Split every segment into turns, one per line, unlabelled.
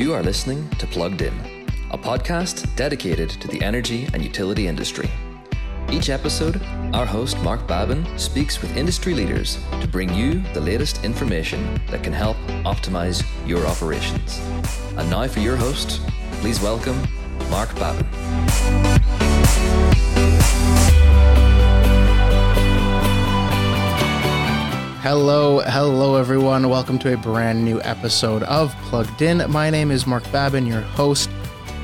You are listening to Plugged In, a podcast dedicated to the energy and utility industry. Each episode, our host Marc Babin speaks with industry leaders to bring you the latest information that can help optimize your operations. And now for your host, please welcome Marc Babin.
Hello, hello everyone. Welcome to a brand new episode of Plugged In. My name is Marc Babin, your host.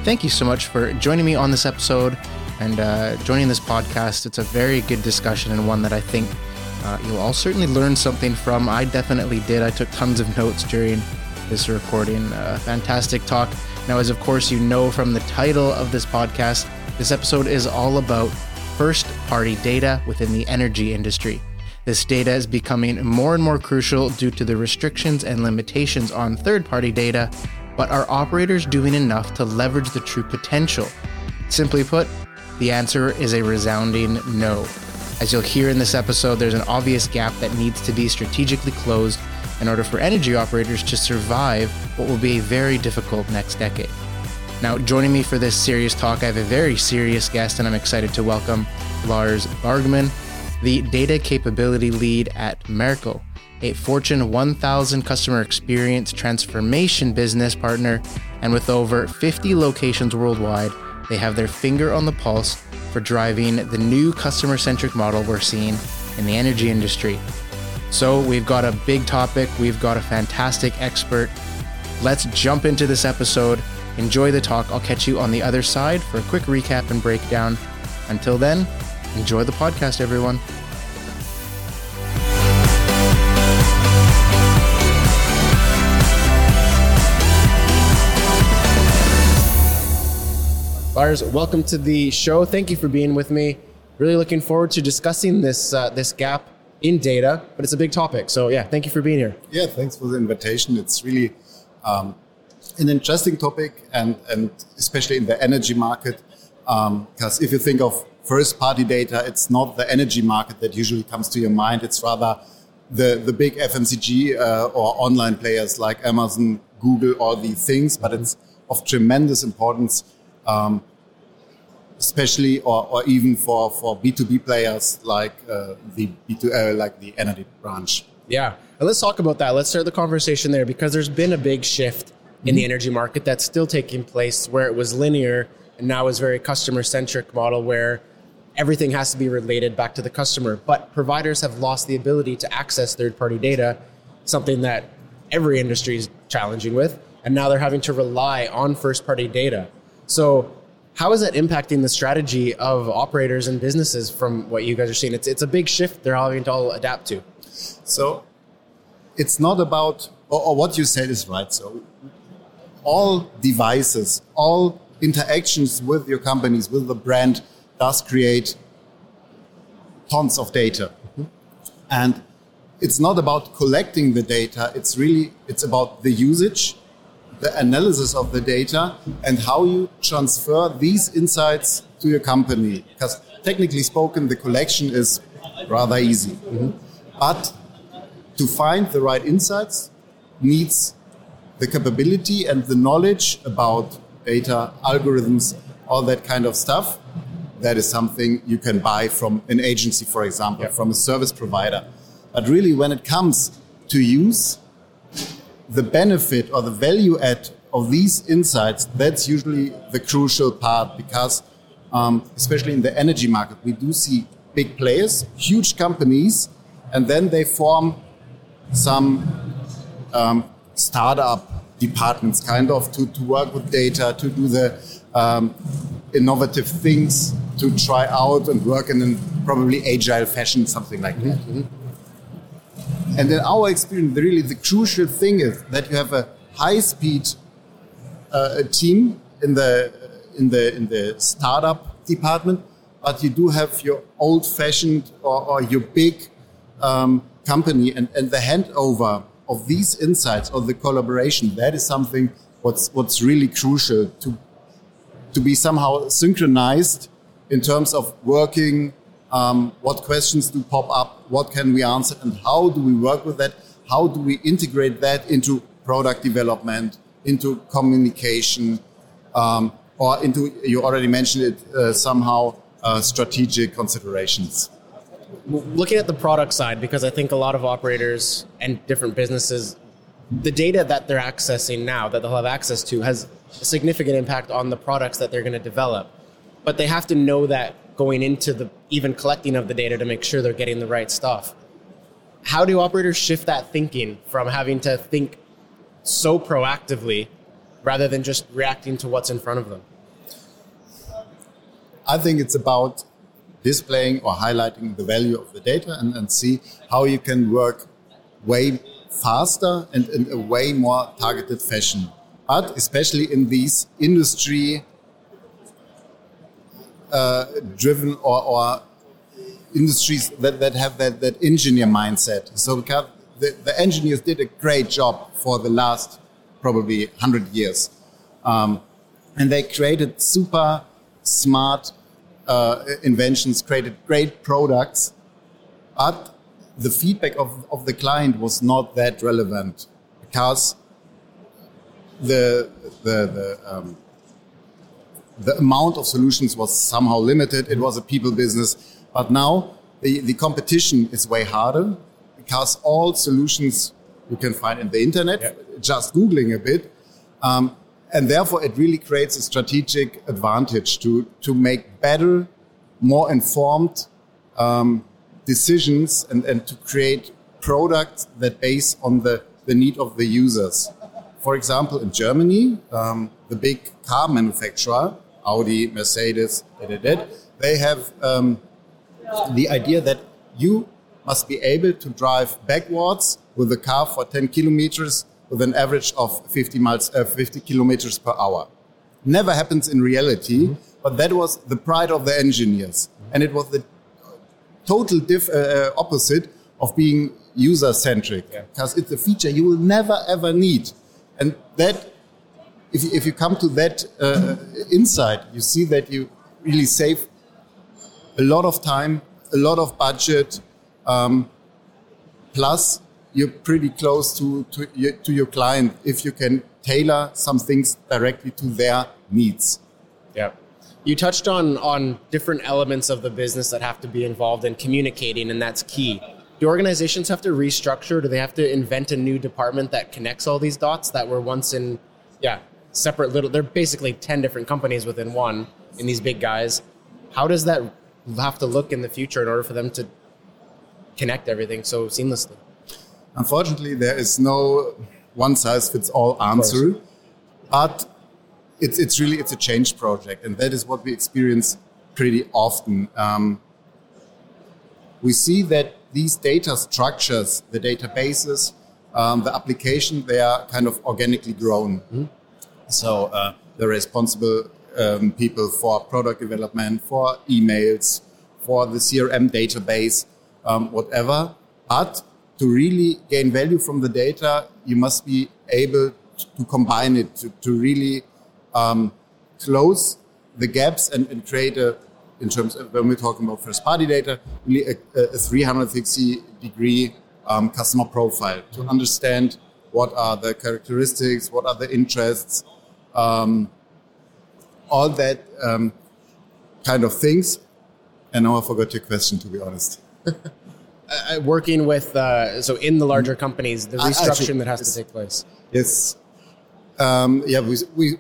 Thank you so much for joining me on this episode and uh, joining this podcast. It's a very good discussion and one that I think uh, you'll all certainly learn something from. I definitely did. I took tons of notes during this recording. Uh, fantastic talk. Now, as of course you know from the title of this podcast, this episode is all about first party data within the energy industry. This data is becoming more and more crucial due to the restrictions and limitations on third party data, but are operators doing enough to leverage the true potential? Simply put, the answer is a resounding no. As you'll hear in this episode, there's an obvious gap that needs to be strategically closed in order for energy operators to survive what will be a very difficult next decade. Now, joining me for this serious talk, I have a very serious guest, and I'm excited to welcome Lars Borgmann, the data capability lead at Merkle, a Fortune 1000 customer experience transformation business partner, and with over 50 locations worldwide, they have their finger on the pulse for driving the new customer centric model we're seeing in the energy industry. So, we've got a big topic, we've got a fantastic expert. Let's jump into this episode. Enjoy the talk. I'll catch you on the other side for a quick recap and breakdown. Until then, enjoy the podcast, everyone. Lars, welcome to the show. Thank you for being with me. Really looking forward to discussing this uh, this gap in data, but it's a big topic. So yeah, thank you for being here.
Yeah, thanks for the invitation. It's really um, an interesting topic, and and especially in the energy market, because um, if you think of first party data, it's not the energy market that usually comes to your mind. It's rather the the big FMCG uh, or online players like Amazon, Google, all these things. But it's of tremendous importance um, especially or, or even for, for B2B players like uh, the B2, uh, like the energy branch.
Yeah. And let's talk about that. Let's start the conversation there because there's been a big shift in mm-hmm. the energy market that's still taking place where it was linear and now is very customer centric model where everything has to be related back to the customer. But providers have lost the ability to access third party data, something that every industry is challenging with. And now they're having to rely on first party data. So how is that impacting the strategy of operators and businesses from what you guys are seeing? It's, it's a big shift they're having to all adapt to.
So it's not about, or, or what you said is right. So all devices, all interactions with your companies, with the brand, does create tons of data. Mm-hmm. And it's not about collecting the data, it's really, it's about the usage the analysis of the data and how you transfer these insights to your company. Because technically spoken, the collection is rather easy. Mm-hmm. But to find the right insights needs the capability and the knowledge about data, algorithms, all that kind of stuff. That is something you can buy from an agency, for example, yeah. from a service provider. But really, when it comes to use, the benefit or the value add of these insights, that's usually the crucial part because, um, especially in the energy market, we do see big players, huge companies, and then they form some um, startup departments, kind of, to, to work with data, to do the um, innovative things, to try out and work in a probably agile fashion, something like that. Mm -hmm. And in our experience, really the crucial thing is that you have a high speed uh, team in the in the in the startup department, but you do have your old fashioned or, or your big um, company and, and the handover of these insights or the collaboration that is something what's what's really crucial to to be somehow synchronized in terms of working um, what questions do pop up, what can we answer, and how do we work with that? How do we integrate that into product development, into communication, um, or into, you already mentioned it uh, somehow, uh, strategic considerations.
Looking at the product side, because I think a lot of operators and different businesses, the data that they're accessing now, that they'll have access to, has a significant impact on the products that they're going to develop. But they have to know that going into the even collecting of the data to make sure they're getting the right stuff. How do operators shift that thinking from having to think so proactively rather than just reacting to what's in front of them?
I think it's about displaying or highlighting the value of the data and, and see how you can work way faster and in a way more targeted fashion. But especially in these industry uh, driven or, or, industries that, that have that, that engineer mindset. So the, the engineers did a great job for the last probably 100 years. Um, and they created super smart uh, inventions, created great products, but the feedback of, of the client was not that relevant because the the the, um, the amount of solutions was somehow limited. It was a people business, but now the, the competition is way harder because all solutions you can find in the internet, yeah. just googling a bit. Um, and therefore, it really creates a strategic advantage to, to make better, more informed um, decisions and, and to create products that base on the, the need of the users. For example, in Germany, um, the big car manufacturer, Audi, Mercedes, they have um, the idea that you must be able to drive backwards with a car for 10 kilometers with an average of 50 miles, uh, 50 kilometers per hour. Never happens in reality, mm-hmm. but that was the pride of the engineers, and it was the total diff, uh, uh opposite of being user centric because yeah. it's a feature you will never ever need, and that. If you, if you come to that uh, insight, you see that you really save a lot of time, a lot of budget, um, plus you're pretty close to, to, to your client if you can tailor some things directly to their needs.
Yeah. You touched on, on different elements of the business that have to be involved in communicating, and that's key. Do organizations have to restructure? Do they have to invent a new department that connects all these dots that were once in, yeah, separate little? They're basically 10 different companies within one in these big guys. How does that have to look in the future in order for them to connect everything so seamlessly?
Unfortunately, there is no one size fits all answer, but it's, it's really it's a change project, and that is what we experience pretty often. Um, we see that these data structures, the databases, um, the application, they are kind of organically grown. Mm-hmm. So uh, the responsible um, people for product development, for emails, for the CRM database, um, whatever. But to really gain value from the data, you must be able to combine it, to, to really um, close the gaps and, and, create a, in terms of when we're talking about first party data, really a, a 360 degree um, customer profile to understand what are the characteristics, what are the interests, um, all that um, kind of things. And now I forgot your question, to be honest.
uh, working with uh, so in the larger companies, the restructuring Actually, that has to take place.
Yes, um, yeah, we, we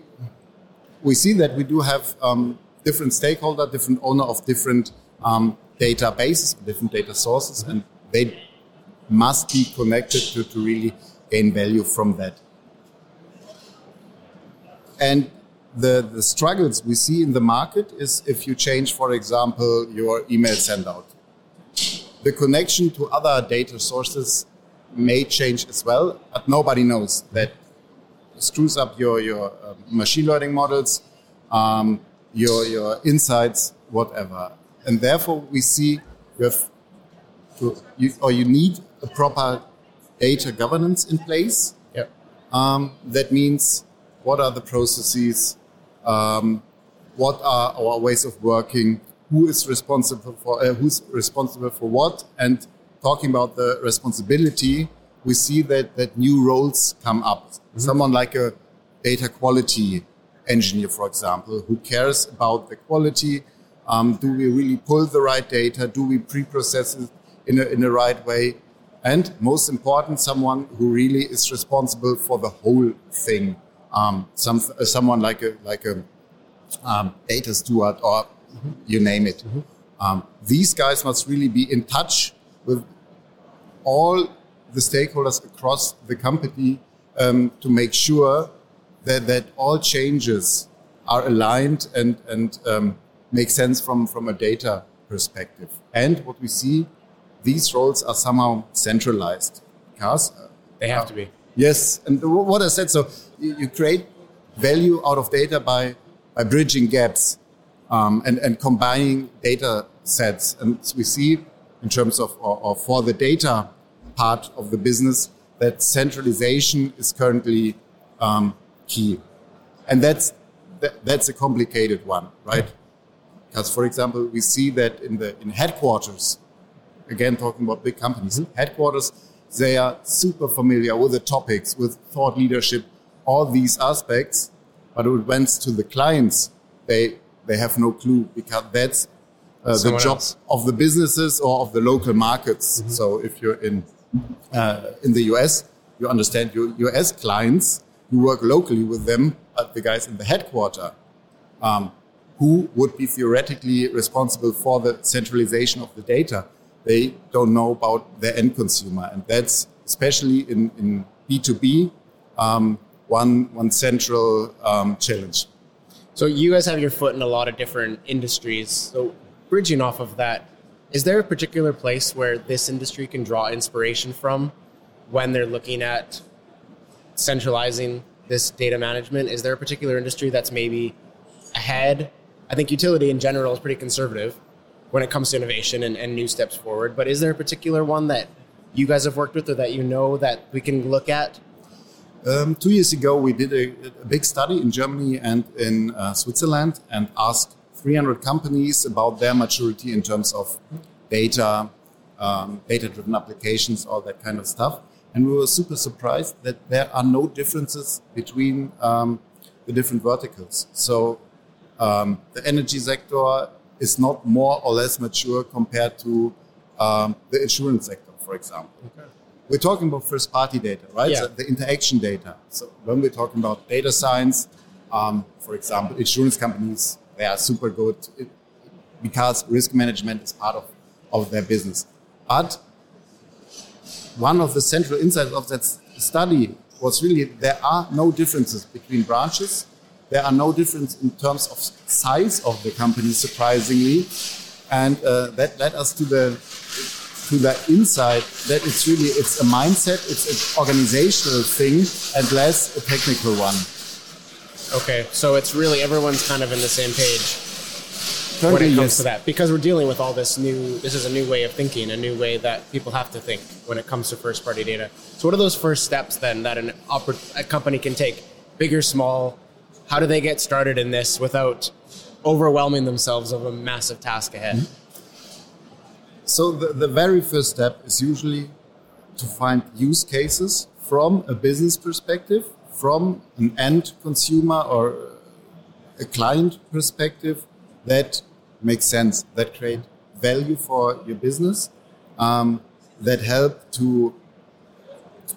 we see that we do have um, different stakeholder, different owner of different um, databases, different data sources, and they must be connected to, to really gain value from that. And the, the struggles we see in the market is if you change, for example, your email send out the connection to other data sources may change as well, but nobody knows that screws up your, your uh, machine learning models, um, your, your insights, whatever. And therefore, we see you have to, you, or you need a proper data governance in place.
Yep.
Um, that means what are the processes, um, what are our ways of working, who is responsible for uh, who's responsible for what and talking about the responsibility we see that that new roles come up mm-hmm. someone like a data quality engineer, for example, who cares about the quality. Um, do we really pull the right data? Do we pre-process it in a, in the right way? And most important, someone who really is responsible for the whole thing. Um, some, uh, someone like a, like a um, data steward or mm-hmm. you name it. Mm-hmm. Um, these guys must really be in touch with all the stakeholders across the company um, to make sure that, that all changes are aligned and, and um, make sense from, from a data perspective. And what we see, these roles are somehow centralized because uh,
they have uh, to be.
Yes, and what I said, so you, you create value out of data by, by bridging gaps um, and, and combining data sets. And we see in terms of, or, or for the data part of the business that centralization is currently um, key. And that's, that, that's a complicated one, right? Because, for example, we see that in the in headquarters, again talking about big companies, mm-hmm. headquarters, they are super familiar with the topics, with thought leadership, all these aspects. But when it went to the clients, they they have no clue because that's uh, the job else. of the businesses or of the local markets. Mm-hmm. So if you're in uh, in the US, you understand your US clients, you work locally with them, but the guys in the headquarter, um, who would be theoretically responsible for the centralization of the data, they don't know about their end consumer. And that's especially in, in B2B, um, one, one central um, challenge.
So you guys have your foot in a lot of different industries. So bridging off of that, is there a particular place where this industry can draw inspiration from when they're looking at centralizing this data management? Is there a particular industry that's maybe ahead? I think utility in general is pretty conservative when it comes to innovation and, and new steps forward. But is there a particular one that you guys have worked with or that you know that we can look at?
Um, two years ago, we did a, a, big study in Germany and in uh, Switzerland and asked 300 companies about their maturity in terms of data, um, data driven applications, all that kind of stuff. And we were super surprised that there are no differences between um, the different verticals. So um, the energy sector is not more or less mature compared to um, the insurance sector, for example. Okay. We're talking about first party data, right? Yeah. So the interaction data. So when we're talking about data science, um, for example, insurance companies they are super good because risk management is part of, of their business. But one of the central insights of that study was really there are no differences between branches. There are no difference in terms of size of the company, surprisingly, and uh, that led us to the to the insight that it's really it's a mindset, it's an organizational thing, and less a technical one.
Okay, so it's really everyone's kind of in the same page when it comes yes. to that because we're dealing with all this new. This is a new way of thinking, a new way that people have to think when it comes to first party data. So, what are those first steps then that an oper- a company can take, big or small? How do they get started in this without overwhelming themselves of a massive task ahead? Mm-hmm.
So, the, the very first step is usually to find use cases from a business perspective from an end consumer or a client perspective that makes sense, that create value for your business, um, that help to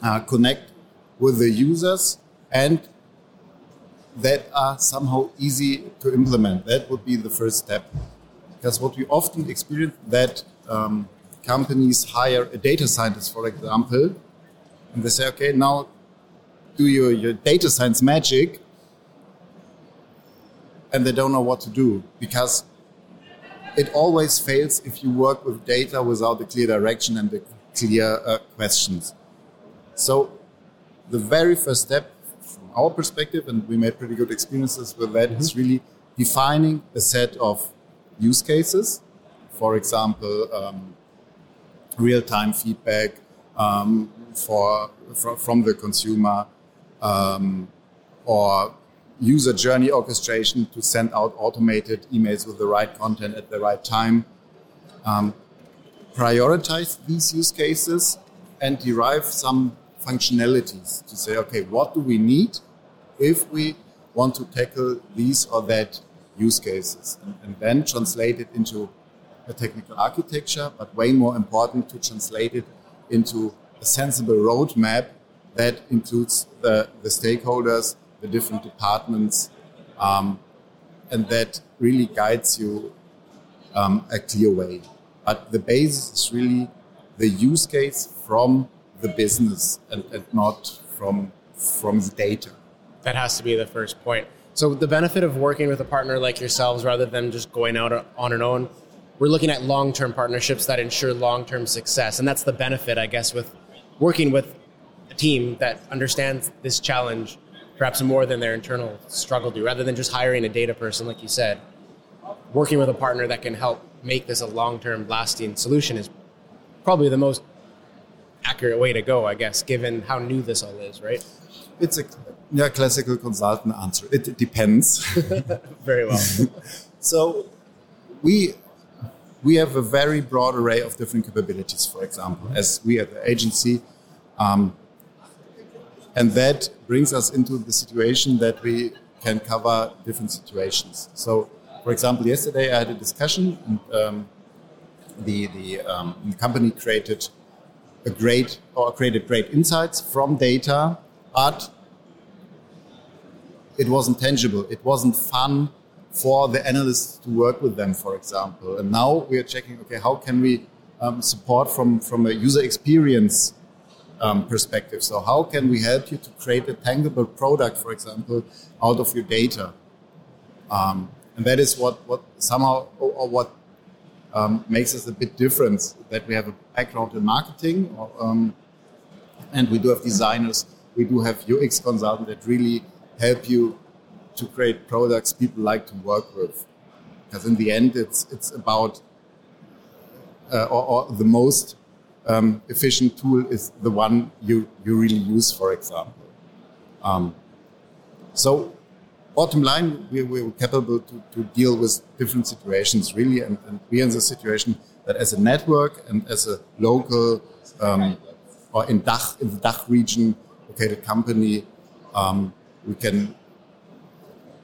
uh, connect with the users and that are somehow easy to implement. That would be the first step. Because what we often experience that um, companies hire a data scientist, for example, and they say, okay, now do your, your data science magic and they don't know what to do because it always fails if you work with data without a clear direction and the clear uh, questions. So the very first step from our perspective, and we made pretty good experiences with that, mm-hmm. is really defining a set of use cases. For example, um, real-time feedback um, for, for, from the consumer, um, or user journey orchestration to send out automated emails with the right content at the right time. Um, prioritize these use cases and derive some functionalities to say, okay, what do we need if we want to tackle these or that use cases and, and then translate it into a technical architecture, but way more important to translate it into a sensible roadmap that includes the, the stakeholders, the different departments, um, and that really guides you um, a clear way. But the basis is really the use case from the business and, and not from from the data.
That has to be the first point. So the benefit of working with a partner like yourselves rather than just going out on an own, we're looking at long-term partnerships that ensure long-term success. And that's the benefit, I guess, with working with a team that understands this challenge perhaps more than their internal struggle do, rather than just hiring a data person, like you said. Working with a partner that can help make this a long-term lasting solution is probably the most accurate way to go, I guess, given how new this all is, right?
It's a yeah, classical consultant answer. It depends.
very well.
so we we have a very broad array of different capabilities, for example, as we at the agency. Um, and that brings us into the situation that we can cover different situations. So, for example, yesterday I had a discussion, and um, the the um, company created a great or created great insights from data, but it wasn't tangible. It wasn't fun for the analysts to work with them, for example. And now we are checking, okay, how can we um, support from, from a user experience um, perspective? So how can we help you to create a tangible product, for example, out of your data? Um, and that is what, what somehow, or, or what um, makes us a bit different, that we have a background in marketing, or, um, and we do have designers, we do have UX consultants that really help you to create products people like to work with. Because in the end, it's it's about uh, or, or, the most um, efficient tool is the one you you really use, for example. Um, so, bottom line, we, we're capable to, to deal with different situations, really, and, and we're in the situation that as a network and as a local um, or in DACH, in the DACH region located company, um, we can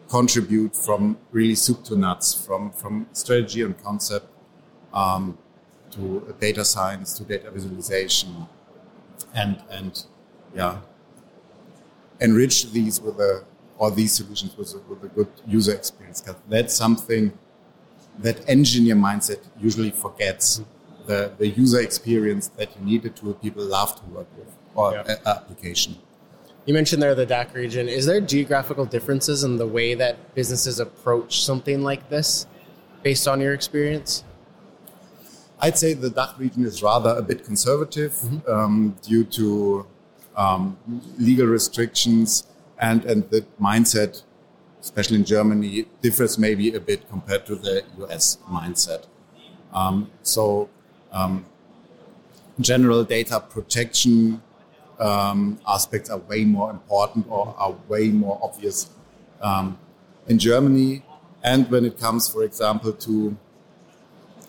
contribute from really soup to nuts, from, from strategy and concept um, to data science to data visualization, and and yeah, enrich these with a or these solutions with a, with a good user experience. Because that's something that engineer mindset usually forgets. The, the user experience that you need to people love to work with or yeah. application.
You mentioned there the DACH region. Is there geographical differences in the way that businesses approach something like this based on your experience?
I'd say the DACH region is rather a bit conservative mm-hmm. um, due to um, legal restrictions and, and the mindset, especially in Germany, differs maybe a bit compared to the US mindset. Um, so, um, general data protection um, aspects are way more important or are way more obvious um, in Germany. And when it comes, for example, to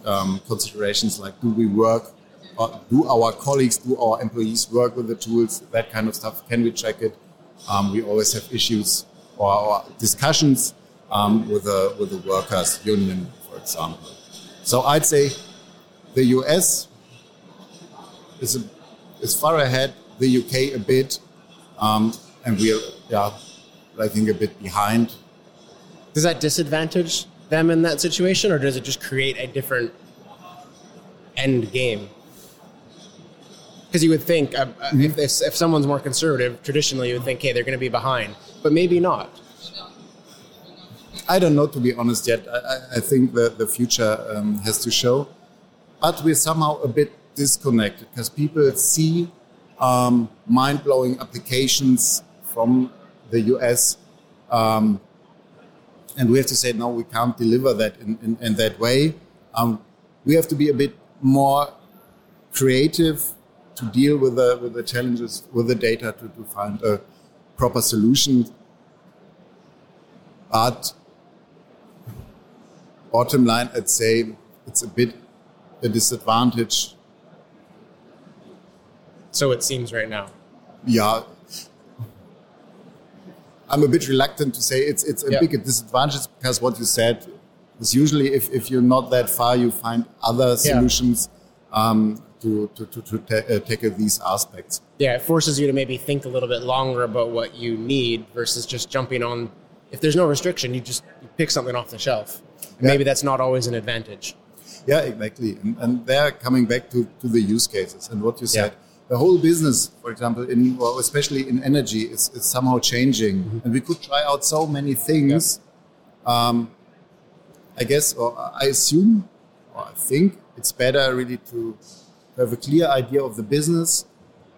um, considerations like do we work, or do our colleagues, do our employees work with the tools, that kind of stuff, can we check it? Um, we always have issues or, or discussions um, with, the, with the workers' union, for example. So I'd say the US is, a, is far ahead the UK a bit, um, and we're yeah, I think a bit behind.
Does that disadvantage them in that situation, or does it just create a different end game? Because you would think uh, mm-hmm. if, if, if someone's more conservative, traditionally you would think, hey, they're going to be behind, but maybe not.
I don't know, to be honest, yet. I, I think that the future um, has to show. But we're somehow a bit disconnected because people see um, mind blowing applications from the US. Um, and we have to say, no, we can't deliver that in, in, in that way. Um, we have to be a bit more creative to deal with the, with the challenges with the data to, to find a proper solution. But bottom line, I'd say it's a bit a disadvantage
so it seems right now.
Yeah. I'm a bit reluctant to say it's it's a
Yeah.
big disadvantage because what you said is usually if, if you're not that far, you find other solutions um, to to to, to ta- uh, tackle these aspects.
Yeah, it forces you to maybe think a little bit longer about what you need versus just jumping on. If there's no restriction, you just you pick something off the shelf. And
Yeah.
Maybe that's not always an advantage.
Yeah, exactly. And, and they're coming back to, to the use cases and what you said.
Yeah.
The whole business, for example, in well, especially in energy, is, is somehow changing,
Mm-hmm.
and we could try out so many things. Um, I guess, or I assume, or I think it's better really to have a clear idea of the business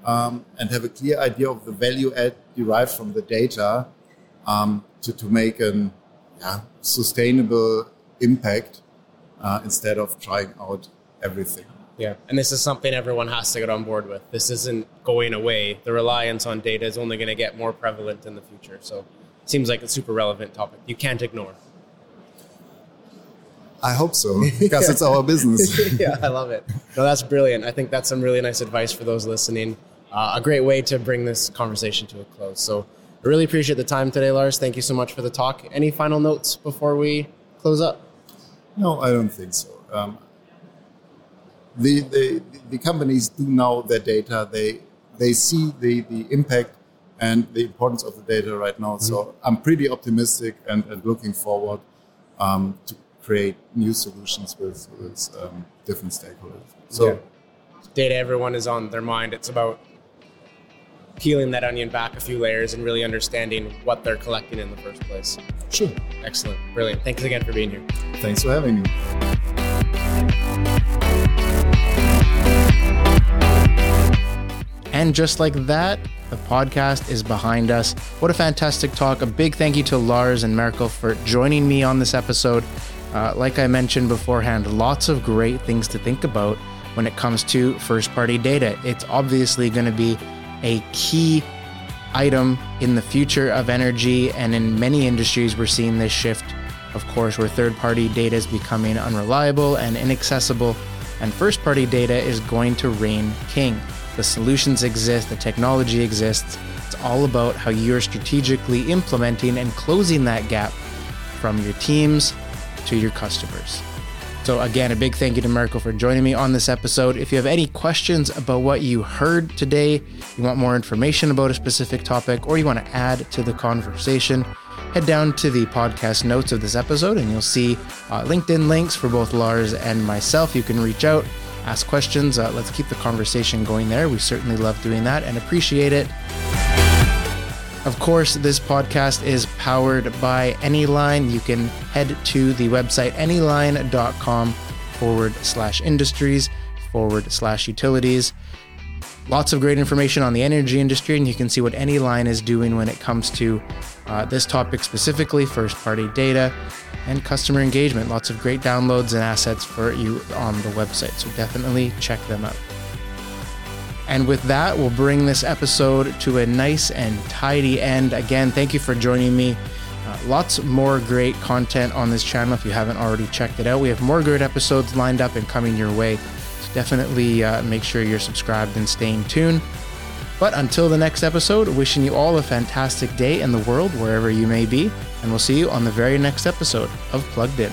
um, and have a clear idea of the value add derived from the data um, to, to make a yeah, sustainable impact uh, instead of trying out everything.
Yeah, and this is something everyone has to get on board with. This isn't going away. The reliance on data is only going to get more prevalent in the future. So, it seems like a super relevant topic. You can't ignore.
I hope so, because it's our business.
yeah, I love it. No, that's brilliant. I think that's some really nice advice for those listening. Uh, a great way to bring this conversation to a close. So, I really appreciate the time today, Lars. Thank you so much for the talk. Any final notes before we close up?
No, I don't think so. Um, the, the the companies do know their data. They they see the, the impact and the importance of the data right now. So I'm pretty optimistic and, and looking forward um, to create new solutions with, with um, different stakeholders. So
Yeah. Data everyone is on their mind. It's about peeling that onion back a few layers and really understanding what they're collecting in the first place.
sure.
Excellent. Brilliant. Thanks again for being here.
Thanks for having me.
And just like that, the podcast is behind us. What a fantastic talk. A big thank you to Lars and Merkle for joining me on this episode. Uh, like I mentioned beforehand, lots of great things to think about when it comes to first party data. It's obviously going to be a key item in the future of energy, and in many industries, we're seeing this shift, of course, where third party data is becoming unreliable and inaccessible, and first party data is going to reign king. The solutions exist, the technology exists. It's all about how you're strategically implementing and closing that gap from your teams to your customers. So, again, a big thank you to Merkle for joining me on this episode. If you have any questions about what you heard today, you want more information about a specific topic, or you want to add to the conversation, head down to the podcast notes of this episode and you'll see uh, LinkedIn links for both Lars and myself. You can reach out, ask questions. Uh, let's keep the conversation going there. We certainly love doing that and appreciate it. Of course, this podcast is powered by Anyline. You can head to the website anyline.com forward slash industries forward slash utilities. Lots of great information on the energy industry, and you can see what Anyline is doing when it comes to uh, this topic specifically first party data and customer engagement. Lots of great downloads and assets for you on the website, so definitely check them out. And with that, we'll bring this episode to a nice and tidy end. Again, thank you for joining me. Uh, lots more great content on this channel if you haven't already checked it out. We have more great episodes lined up and coming your way. Definitely uh, make sure you're subscribed and staying tuned. But until the next episode, wishing you all a fantastic day in the world, wherever you may be. And we'll see you on the very next episode of Plugged In.